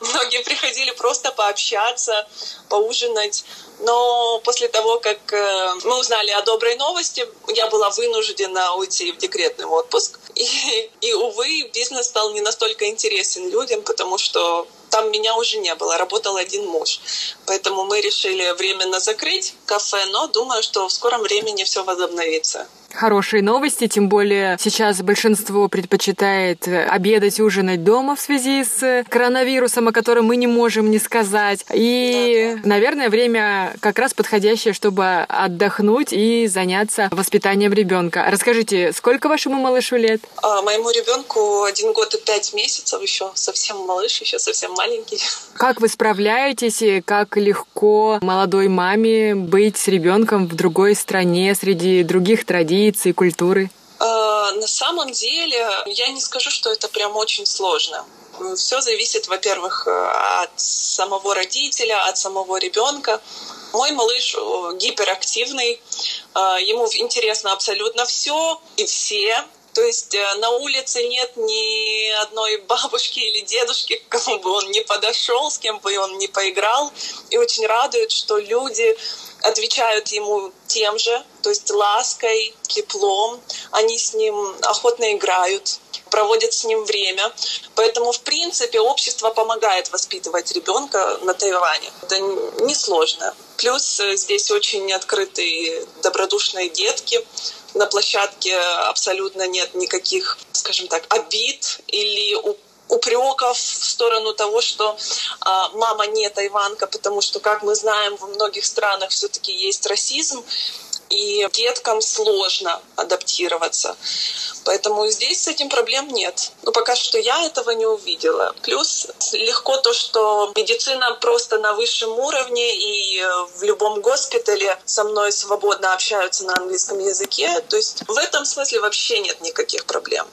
Многие приходили просто пообщаться, поужинать. Но после того, как э, мы узнали о доброй новости, я была вынуждена уйти в декретный отпуск. И, и увы, бизнес стал не настолько интересен людям, потому что там меня уже не было, работал один муж. Поэтому мы решили временно закрыть кафе, но думаю, что в скором времени все возобновится хорошие новости, тем более сейчас большинство предпочитает обедать, ужинать дома в связи с коронавирусом, о котором мы не можем не сказать. И, наверное, время как раз подходящее, чтобы отдохнуть и заняться воспитанием ребенка. Расскажите, сколько вашему малышу лет? А, моему ребенку один год и пять месяцев еще, совсем малыш, еще совсем маленький. Как вы справляетесь и как легко молодой маме быть с ребенком в другой стране, среди других традиций? Традиции, культуры? Э, на самом деле, я не скажу, что это прям очень сложно. Все зависит, во-первых, э, от самого родителя, от самого ребенка. Мой малыш э, гиперактивный, ему интересно абсолютно все и все. То есть на улице нет ни одной бабушки или дедушки, к кому бы он не подошел, с кем бы он не поиграл. И очень радует, что люди отвечают ему тем же, то есть лаской, теплом. Они с ним охотно играют, проводят с ним время. Поэтому, в принципе, общество помогает воспитывать ребенка на Тайване. Это несложно. Плюс э, здесь очень открытые, добродушные детки. На площадке абсолютно нет никаких, скажем так, обид или упреков в сторону того, что а, мама не тайванка, потому что, как мы знаем, во многих странах все-таки есть расизм, и деткам сложно адаптироваться. Поэтому здесь с этим проблем нет. Но пока что я этого не увидела. Плюс легко то, что медицина просто на высшем уровне, и в любом госпитале со мной свободно общаются на английском языке. То есть в этом смысле вообще нет никаких проблем.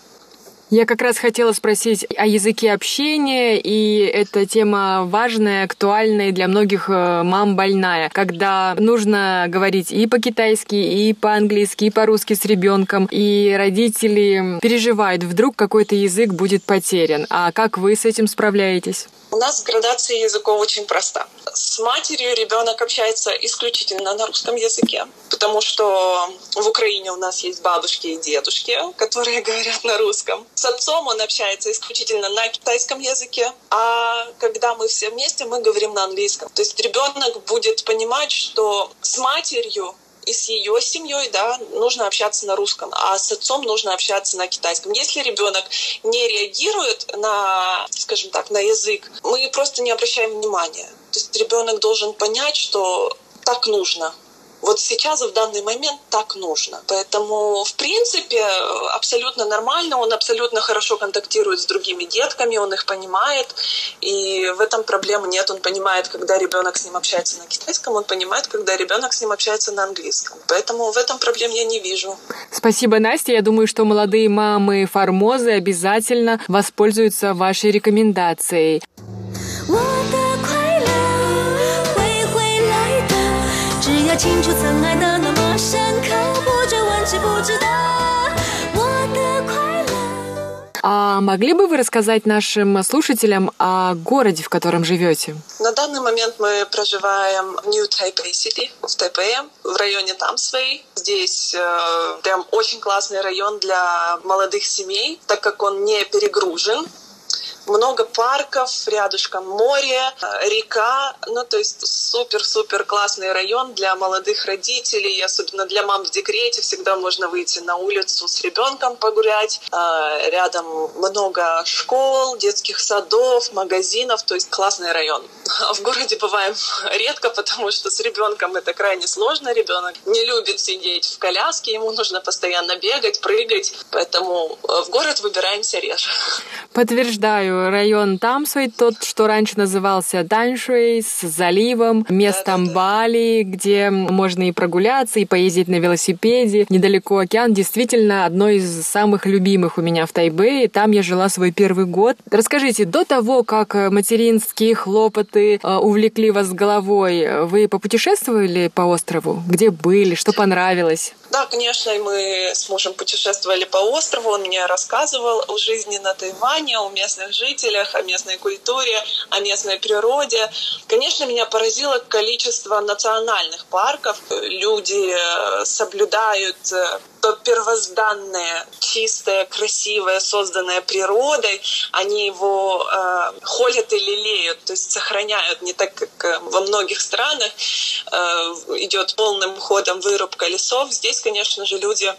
Я как раз хотела спросить о языке общения, и эта тема важная, актуальная для многих э, мам больная, когда нужно говорить и по-китайски, и по-английски, и по-русски с ребенком, и родители переживают, вдруг какой-то язык будет потерян. А как вы с этим справляетесь? У нас градация языков очень проста. С матерью ребенок общается исключительно на русском языке, потому что в Украине у нас есть бабушки и дедушки, которые говорят на русском. С отцом он общается исключительно на китайском языке, а когда мы все вместе, мы говорим на английском. То есть ребенок будет понимать, что с матерью и с ее семьей, да, нужно общаться на русском, а с отцом нужно общаться на китайском. Если ребенок не реагирует на, скажем так, на язык, мы просто не обращаем внимания. То есть ребенок должен понять, что так нужно вот сейчас, в данный момент, так нужно. Поэтому, в принципе, абсолютно нормально, он абсолютно хорошо контактирует с другими детками, он их понимает, и в этом проблемы нет. Он понимает, когда ребенок с ним общается на китайском, он понимает, когда ребенок с ним общается на английском. Поэтому в этом проблем я не вижу. Спасибо, Настя. Я думаю, что молодые мамы Формозы обязательно воспользуются вашей рекомендацией. 要清楚曾爱的那么深刻，不追问，知不值得我的快乐。А могли бы вы рассказать нашим слушателям о городе, в котором живете? На данный момент мы проживаем в New Taipei City, в Тайпее, в районе Тамсвей. Здесь э, прям очень классный район для молодых семей, так как он не перегружен много парков, рядышком море, э, река, ну то есть супер-супер классный район для молодых родителей, особенно для мам в декрете, всегда можно выйти на улицу с ребенком погулять, э, рядом много школ, детских садов, магазинов, то есть классный район. В городе бываем редко, потому что с ребенком это крайне сложно, ребенок не любит сидеть в коляске, ему нужно постоянно бегать, прыгать, поэтому э, в город выбираемся реже. Подтверждаю, район Тамсвей, тот, что раньше назывался Даншуэй, с заливом, местом. Бали, где можно и прогуляться, и поездить на велосипеде. Недалеко океан, действительно, одно из самых любимых у меня в Тайбэе. Там я жила свой первый год. Расскажите, до того, как материнские хлопоты э, увлекли вас головой, вы попутешествовали по острову? Где были? Что понравилось? Да, конечно, мы с мужем путешествовали по острову, он мне рассказывал о жизни на Тайване, о местных жителях, о местной культуре, о местной природе. Конечно, меня поразило количество национальных парков. Люди э, соблюдают э, то первозданное, чистое, красивое, созданное природой, они его э, холят и лелеют, то есть сохраняют, не так, как э, во многих странах э, идет полным ходом вырубка лесов. Здесь, конечно же, люди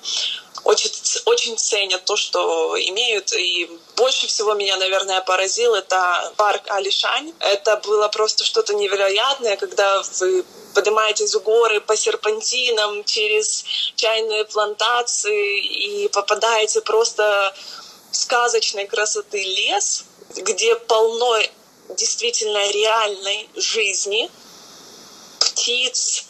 очень, очень ценят то, что имеют. И больше всего меня, наверное, поразил это парк Алишань. Это было просто что-то невероятное, когда вы поднимаетесь в горы по серпантинам через чайные плантации и попадаете просто в сказочной красоты лес, где полно действительно реальной жизни – птиц,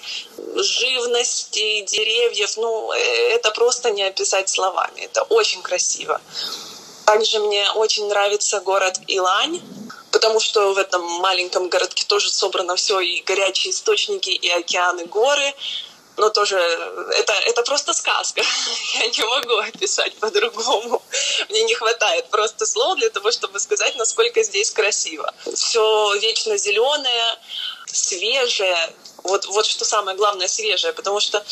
живности, деревьев. Ну, э, это просто не описать словами. Это очень красиво. Также мне очень нравится город Илань, потому что в этом маленьком городке тоже собрано все, и горячие источники, и океаны, горы. Но тоже это, это просто сказка. Я не могу описать по-другому. Мне не хватает просто слов для того, чтобы сказать, насколько здесь красиво. Все вечно зеленое, свежее, вот, вот что самое главное, свежее, потому что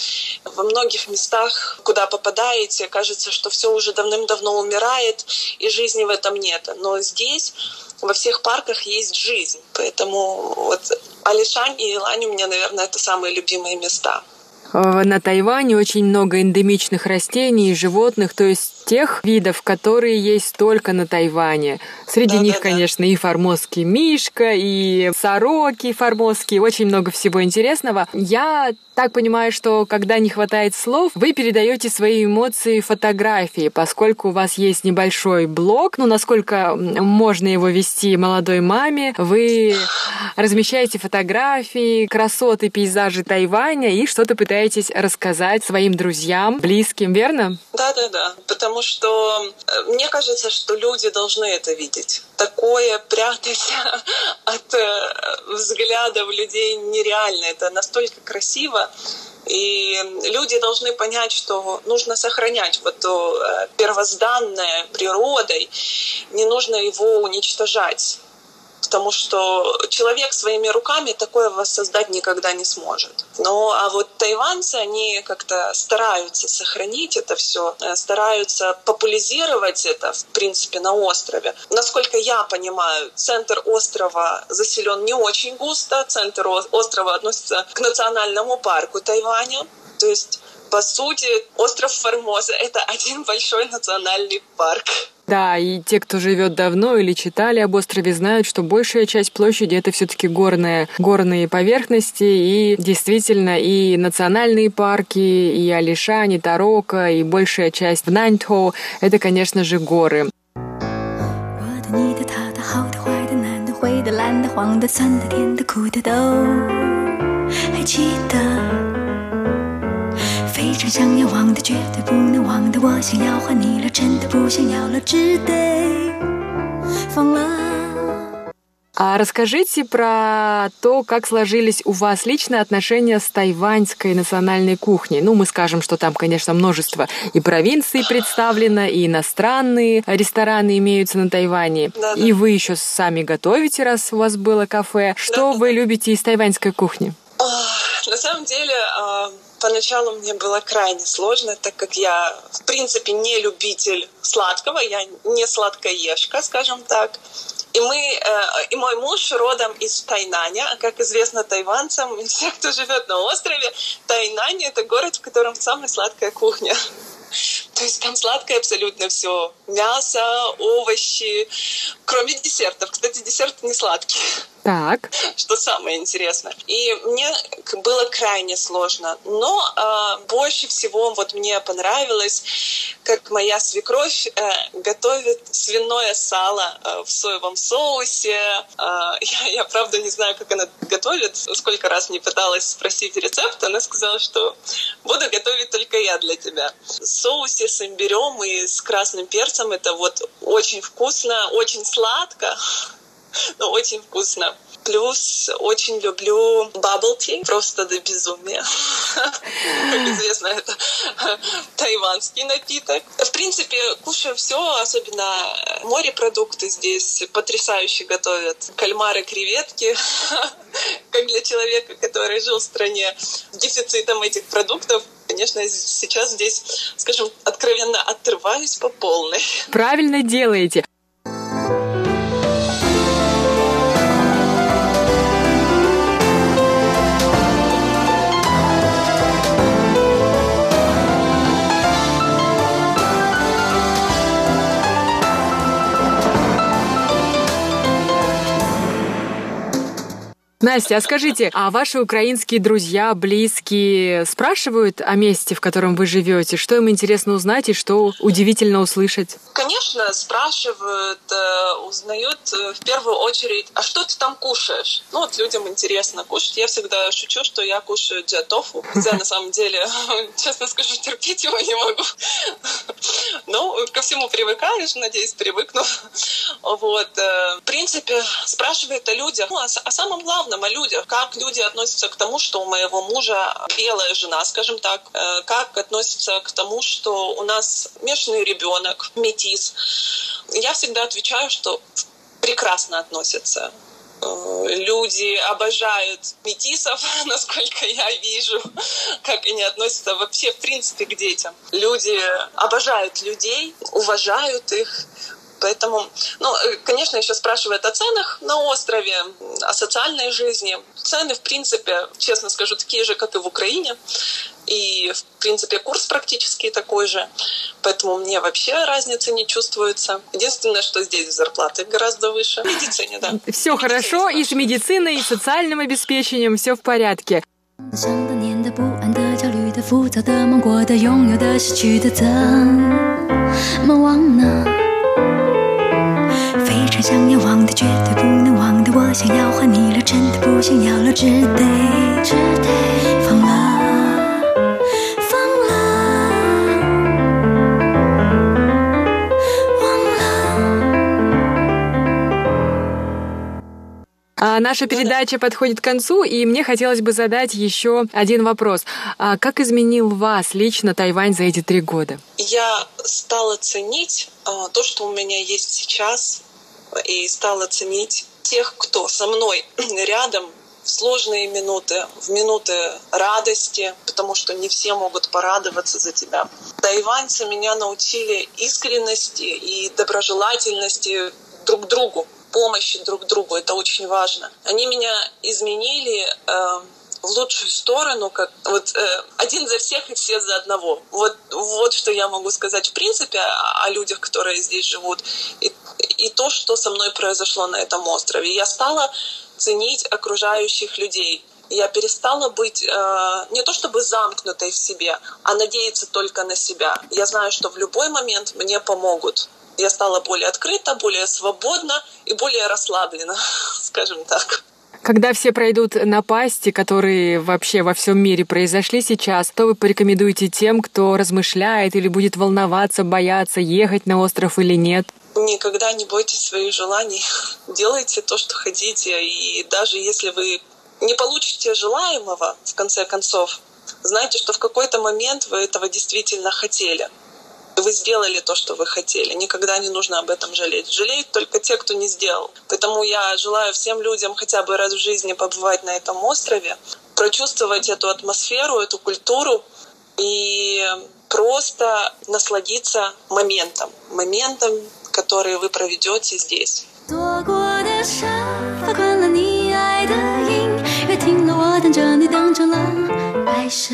во многих местах, куда попадаете, кажется, что все уже давным-давно умирает, и жизни в этом нет. Но здесь во всех парках есть жизнь. Поэтому вот Алишань и Илань у меня, наверное, это самые любимые места. Э, на Тайване очень много эндемичных растений и животных, то есть тех видов, которые есть только на Тайване. Среди да, них, да, конечно, да. и формозский мишка, и сороки формозские, очень много всего интересного. Я так понимаю, что когда не хватает слов, вы передаете свои эмоции фотографии, поскольку у вас есть небольшой блог, ну, насколько можно его вести молодой маме, вы размещаете фотографии, красоты, пейзажи Тайваня и что-то пытаетесь рассказать своим друзьям, близким, верно? Да, да, да. Потому что э, мне кажется, что люди должны это видеть. Такое прятать от э, взглядов людей нереально. Это настолько красиво. И люди должны понять, что нужно сохранять вот то э, первозданное природой, не нужно его уничтожать потому что человек своими руками такое воссоздать никогда не сможет. Ну, а вот тайванцы, они как-то стараются сохранить это все, э, стараются популяризировать это, в принципе, на острове. Насколько я понимаю, центр острова заселен не очень густо, центр острова относится к национальному парку Тайваня, то есть по сути, остров Формоза — это один большой национальный парк. Да, и те, кто живет давно или читали об острове, знают, что большая часть площади это все-таки горные, горные поверхности, и действительно и национальные парки, и Алишань, и Тарока, и большая часть в Наньтхо — это, конечно же, горы. 非常想要忘的，绝对不能忘的。我想要换你了，真的不想要了，只得放了。А расскажите про то, как сложились у вас личные отношения с тайваньской национальной кухней. Ну, мы скажем, что там, конечно, множество и провинций представлено, и иностранные рестораны имеются на Тайване. Да, да. И вы еще сами готовите, раз у вас было кафе. Что да, вы да. любите из тайваньской кухни? На самом деле, а, Поначалу мне было крайне сложно, так как я, в принципе, не любитель сладкого, я не сладкоежка, скажем так. И мы, э, и мой муж родом из Тайнаня, а как известно тайванцам, все, кто живет на острове, Тайнань это город, в котором самая сладкая кухня. То есть там сладкое абсолютно все. Мясо, овощи, кроме десертов. Кстати, десерты не сладкие. Так. Что самое интересное. И мне было крайне сложно. Но э, больше всего вот мне понравилось, как моя свекровь э, готовит свиное сало э, в соевом соусе. Э, я, я, правда, не знаю, как она готовит. Сколько раз не пыталась спросить рецепт. Она сказала, что буду готовить только я для тебя. В соусе с имбирем и с красным перцем это вот очень вкусно, очень сладко но очень вкусно. Плюс очень люблю bubble tea, просто до безумия. Как известно, это тайванский напиток. В принципе, кушаю все, особенно морепродукты здесь потрясающе готовят. Кальмары, креветки. Как для человека, который жил в стране с дефицитом этих продуктов, конечно, сейчас здесь, скажем, откровенно отрываюсь по полной. Правильно делаете. Настя, а скажите, а ваши украинские друзья, близкие спрашивают о месте, в котором вы живете? Что им интересно узнать и что удивительно услышать? Конечно, спрашивают, э, узнают э, в первую очередь, а что ты там кушаешь? Ну вот людям интересно кушать. Я всегда шучу, что я кушаю джатофу. Хотя на самом деле, честно скажу, терпеть его не могу. Ну, ко всему привыкаешь, надеюсь, привыкну. Вот. Э, в принципе, спрашивают о людях. Ну, о самом главном, главном о людях. Как люди относятся к тому, что у моего мужа белая жена, скажем так. Э, как относятся к тому, что у нас смешанный ребенок, метис. Я всегда отвечаю, что прекрасно относятся э, люди обожают метисов, насколько я вижу, как они относятся вообще в принципе к детям. Люди обожают людей, уважают их, Поэтому, ну, э, конечно, еще спрашивают о ценах на острове, о социальной жизни. Цены, в принципе, честно скажу, такие же, как и в Украине. И, в принципе, курс практически такой же. Поэтому мне вообще разницы не чувствуется. Единственное, что здесь зарплаты гораздо выше. В медицине, да. Все хорошо и с медициной, и с социальным обеспечением все в порядке. 想当年的不安的、焦虑的、浮躁的、梦过的、拥有的、失去的，怎么忘呢？ 想要忘的绝对不能忘的，我想要还你了，真的不想要了，只得只得放了，放了，忘了。Наша передача подходит к концу, и мне хотелось бы задать еще один вопрос. А как изменил вас лично Тайвань за эти три года? Я стала ценить а, то, что у меня есть сейчас, и стала ценить тех, кто со мной рядом в сложные минуты, в минуты радости, потому что не все могут порадоваться за тебя. Тайваньцы меня научили искренности и доброжелательности друг другу, помощи друг другу. Это очень важно. Они меня изменили э, в лучшую сторону, как вот э, один за всех и все за одного. Вот, вот что я могу сказать в принципе о, о людях, которые здесь живут. И, и то, что со мной произошло на этом острове. Я стала ценить окружающих людей. Я перестала быть э, не то чтобы замкнутой в себе, а надеяться только на себя. Я знаю, что в любой момент мне помогут. Я стала более открыта, более свободна и более расслаблена, скажем так. Когда все пройдут напасти, которые вообще во всем мире произошли сейчас, то вы порекомендуете тем, кто размышляет или будет волноваться, бояться, ехать на остров или нет? Никогда не бойтесь своих желаний. Делайте то, что хотите. И даже если вы не получите желаемого, в конце концов, знайте, что в какой-то момент вы этого действительно хотели вы сделали то, что вы хотели. Никогда не нужно об этом жалеть. Жалеют только те, кто не сделал. Поэтому я желаю всем людям хотя бы раз в жизни побывать на этом острове, прочувствовать эту атмосферу, эту культуру и просто насладиться моментом, моментом, который вы проведете здесь. 躲过的沙发困了你爱的音乐，听了我等着你等成了爱蛇。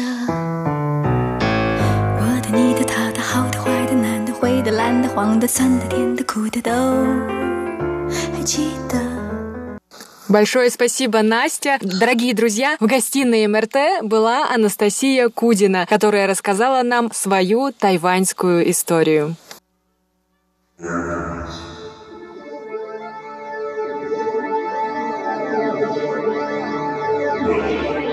的、蓝的、黄的、酸的、甜的、苦的都还记得。Большое спасибо, Настя. Дорогие друзья, в гостиной МРТ была Анастасия Кудина, которая рассказала нам свою тайваньскую историю. Yeah.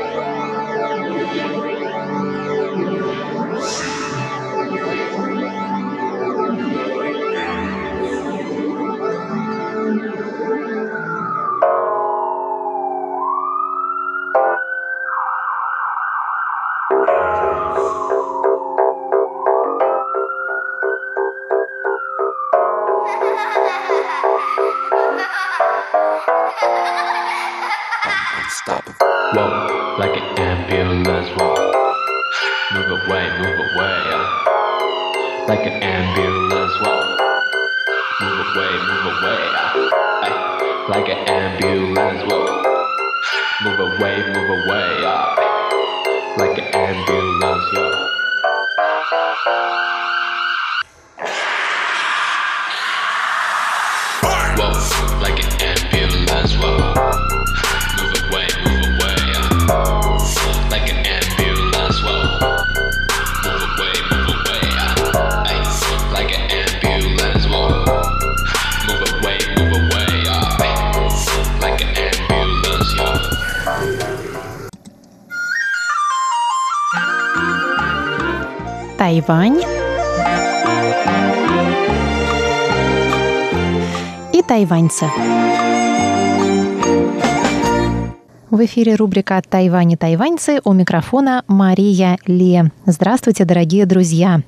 Тайваньцы. В эфире рубрика «Тайвань и тайваньцы» у микрофона Мария Ле. Здравствуйте, дорогие друзья!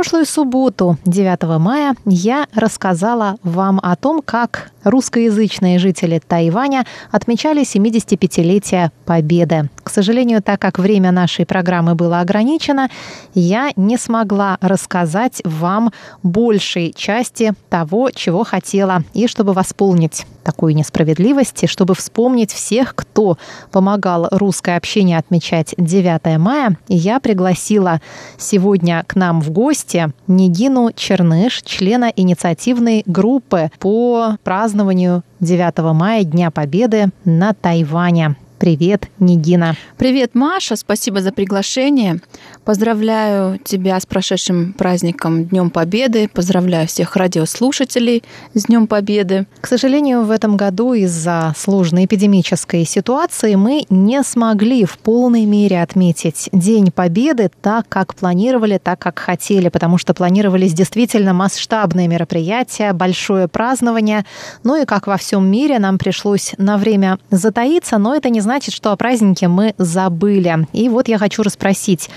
Прошлую субботу, 9 мая, я рассказала вам о том, как русскоязычные жители Тайваня отмечали 75-летие Победы. К сожалению, так как время нашей программы было ограничено, я не смогла рассказать вам большей части того, чего хотела, и чтобы восполнить такую несправедливость, и чтобы вспомнить всех, кто помогал русское общение отмечать 9 мая, я пригласила сегодня к нам в гости Нигину Черныш, члена инициативной группы по празднованию 9 мая, Дня Победы на Тайване. Привет, Нигина. Привет, Маша, спасибо за приглашение. Поздравляю тебя с прошедшим праздником Днем Победы. Поздравляю всех радиослушателей с Днем Победы. К сожалению, в этом году из-за сложной эпидемической ситуации мы не смогли в полной мере отметить День Победы так, как планировали, так, как хотели, потому что планировались действительно масштабные мероприятия, большое празднование. Ну и как во всем мире, нам пришлось на время затаиться, но это не значит, что о празднике мы забыли. И вот я хочу расспросить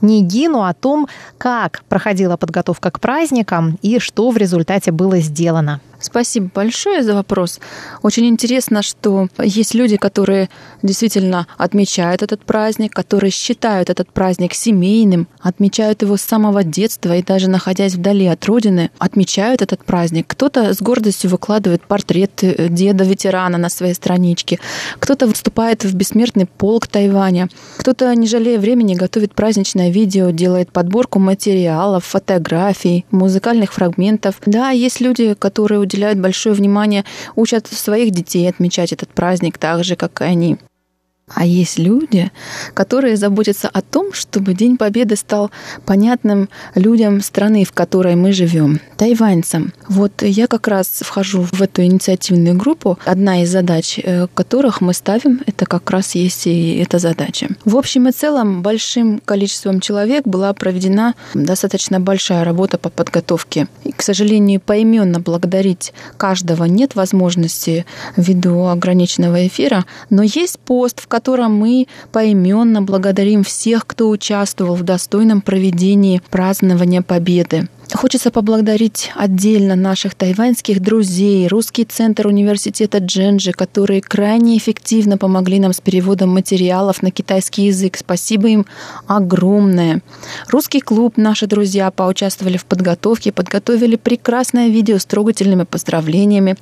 Нигину о том, как проходила подготовка к праздникам и что в результате было сделано. Спасибо большое за вопрос. Очень интересно, что есть люди, которые действительно отмечают этот праздник, которые считают этот праздник семейным, отмечают его с самого детства и даже находясь вдали от родины, отмечают этот праздник. Кто-то с гордостью выкладывает портрет деда-ветерана на своей страничке, кто-то вступает в бессмертный полк Тайваня, кто-то, не жалея времени, готовит праздничное видео, делает подборку материалов, фотографий, музыкальных фрагментов. Да, есть люди, которые уделяют большое внимание, учат своих детей отмечать этот праздник так же, как и они. А есть люди, которые заботятся о том, чтобы День Победы стал понятным людям страны, в которой мы живем, тайваньцам. Вот я как раз вхожу в эту инициативную группу. Одна из задач, э, которых мы ставим, это как раз есть и эта задача. В общем и целом, большим количеством человек была проведена достаточно большая работа по подготовке. И, к сожалению, поименно благодарить каждого нет возможности ввиду ограниченного эфира, но есть пост, в котором мы поименно благодарим всех, кто участвовал в достойном проведении празднования Победы. Хочется поблагодарить отдельно наших тайваньских друзей, Русский центр университета Дженджи, которые крайне эффективно помогли нам с переводом материалов на китайский язык. Спасибо им огромное. Русский клуб, наши друзья, поучаствовали в подготовке, подготовили прекрасное видео с трогательными поздравлениями.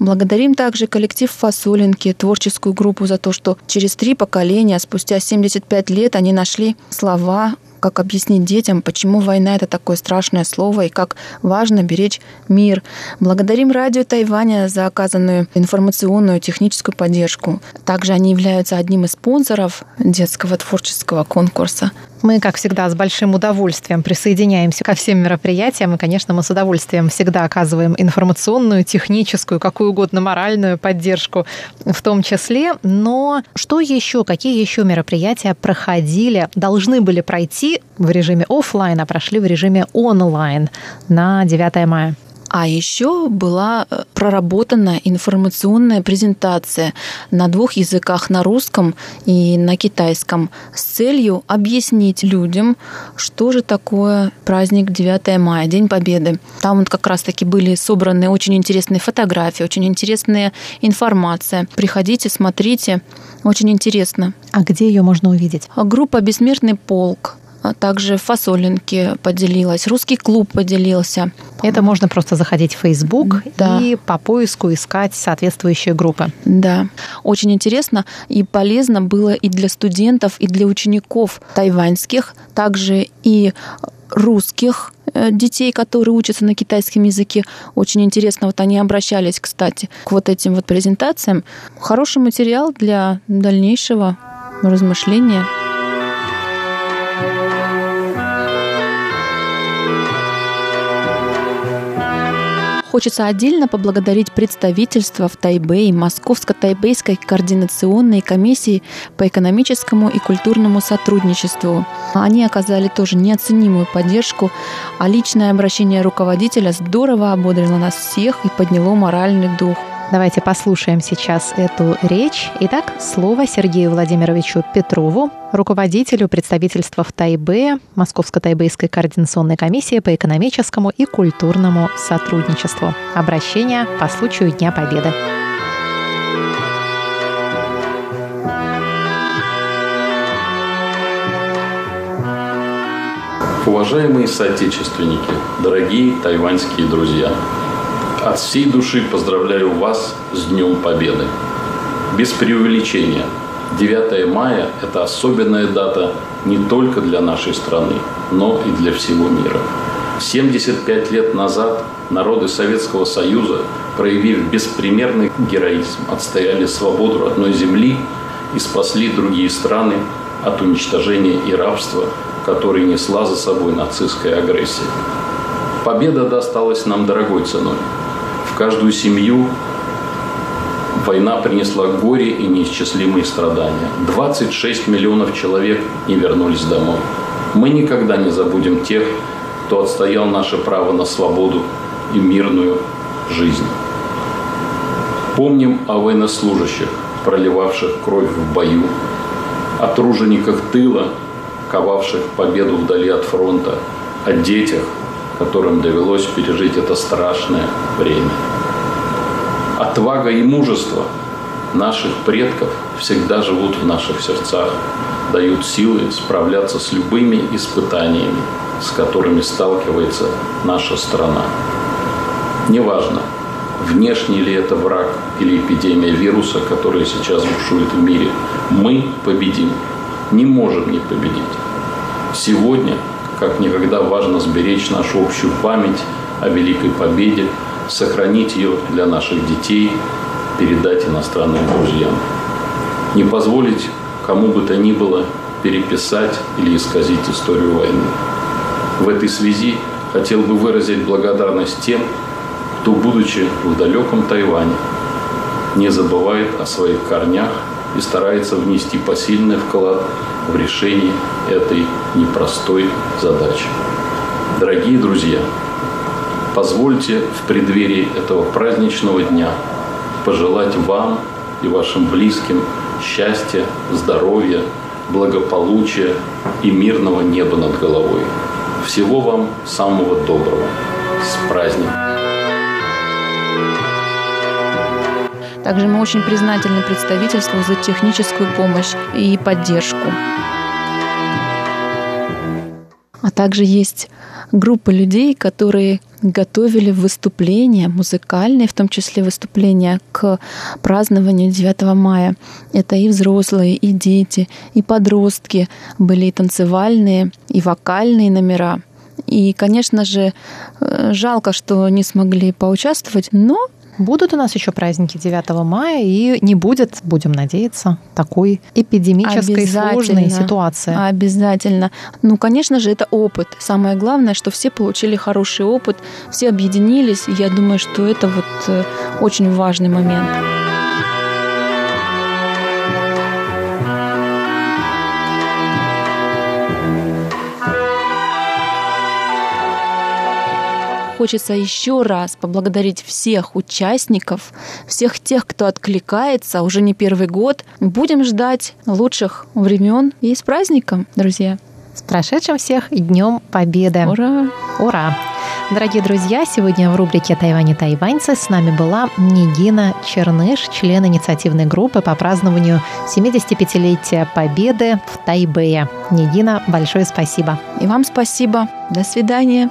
Благодарим также коллектив Фасолинки, творческую группу за то, что через три поколения, спустя 75 лет, они нашли слова как объяснить детям, почему война это такое страшное слово и как важно беречь мир. Благодарим радио Тайваня за оказанную информационную техническую поддержку. Также они являются одним из спонсоров детского творческого конкурса. Мы, как всегда, с большим удовольствием присоединяемся ко всем мероприятиям. И, конечно, мы с удовольствием всегда оказываем информационную, техническую, какую угодно моральную поддержку в том числе. Но что еще, какие еще мероприятия проходили, должны были пройти в режиме офлайн, а прошли в режиме онлайн на 9 мая? А еще была э, проработана информационная презентация на двух языках, на русском и на китайском, с целью объяснить людям, что же такое праздник 9 мая, День Победы. Там вот как раз-таки были собраны очень интересные фотографии, очень интересная информация. Приходите, смотрите, очень интересно. А где ее можно увидеть? Группа «Бессмертный полк» также фасолинки поделилась, русский клуб поделился. Это можно просто заходить в Facebook Да. и по поиску искать соответствующие группы. Да, очень интересно и полезно было и для студентов, и для учеников тайваньских, также и русских э, детей, которые учатся на китайском языке. Очень интересно, вот они обращались, кстати, к вот этим вот презентациям. Хороший материал для дальнейшего размышления. Хочется отдельно поблагодарить представительство в Тайбэе Московско-Тайбэйской координационной комиссии по экономическому и культурному сотрудничеству. Они оказали тоже неоценимую поддержку, а личное обращение руководителя здорово ободрило нас всех и подняло моральный дух. Давайте послушаем сейчас эту речь. Итак, слово Сергею Владимировичу Петрову, руководителю представительства в Тайбе Московско-Тайбэйской координационной комиссии по экономическому и культурному сотрудничеству. Обращение по случаю Дня Победы. Уважаемые соотечественники, дорогие тайваньские друзья, от всей души поздравляю вас с Днем Победы. Без преувеличения, 9 мая – это особенная дата не только для нашей страны, но и для всего мира. 75 лет назад народы Советского Союза, проявив беспримерный героизм, отстояли свободу родной земли и спасли другие страны от уничтожения и рабства, которые несла за собой нацистская агрессия. Победа досталась нам дорогой ценой. Каждую семью война принесла горе и неисчислимые страдания. 26 миллионов человек не вернулись домой. Мы никогда не забудем тех, кто отстоял наше право на свободу и мирную жизнь. Помним о военнослужащих, проливавших кровь в бою, о тружениках тыла, ковавших победу вдали от фронта, о детях, которым довелось пережить это страшное время. Отвага и мужество наших предков всегда живут в наших сердцах, дают силы справляться с любыми испытаниями, с которыми сталкивается наша страна. Неважно, внешний ли это враг или эпидемия вируса, которая сейчас бушует в мире, мы победим, не можем не победить. Сегодня, как никогда, важно сберечь нашу общую память о Великой Победе, сохранить ее для наших детей, передать иностранным друзьям. Не позволить кому бы то ни было переписать или исказить историю войны. В этой связи хотел бы выразить благодарность тем, кто, будучи в далеком Тайване, не забывает о своих корнях и старается внести посильный вклад в решение этой непростой задачи. Дорогие друзья, позвольте в преддверии этого праздничного дня пожелать вам и вашим близким счастья, здоровья, благополучия и мирного неба над головой. Всего вам самого доброго. С праздником! Также мы очень признательны представительству за техническую помощь и поддержку. А также есть группа людей, которые готовили выступления, музыкальные, в том числе выступления к празднованию 9 мая. Это и взрослые, и дети, и подростки. Были и танцевальные, и вокальные номера. И, конечно же, э, жалко, что не смогли поучаствовать, но Будут у нас еще праздники 9 мая, и не будет, будем надеяться, такой эпидемической сложной ситуации. Обязательно. Ну, конечно же, это опыт. Самое главное, что все получили хороший опыт, все объединились. И я думаю, что это вот э, очень важный момент. Хочется еще раз поблагодарить всех участников, всех тех, кто откликается уже не первый год. Будем ждать лучших времен и с праздником, друзья! С прошедшим всех Днем Победы! Ура! Ура! Дорогие друзья, сегодня в рубрике «Тайвань и тайваньцы» с нами была Нигина Черныш, член инициативной группы по празднованию 75-летия Победы в Тайбэе. Нигина, большое спасибо. И вам спасибо. До свидания.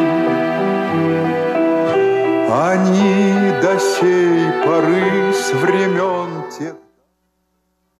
Они до сей поры с времен тех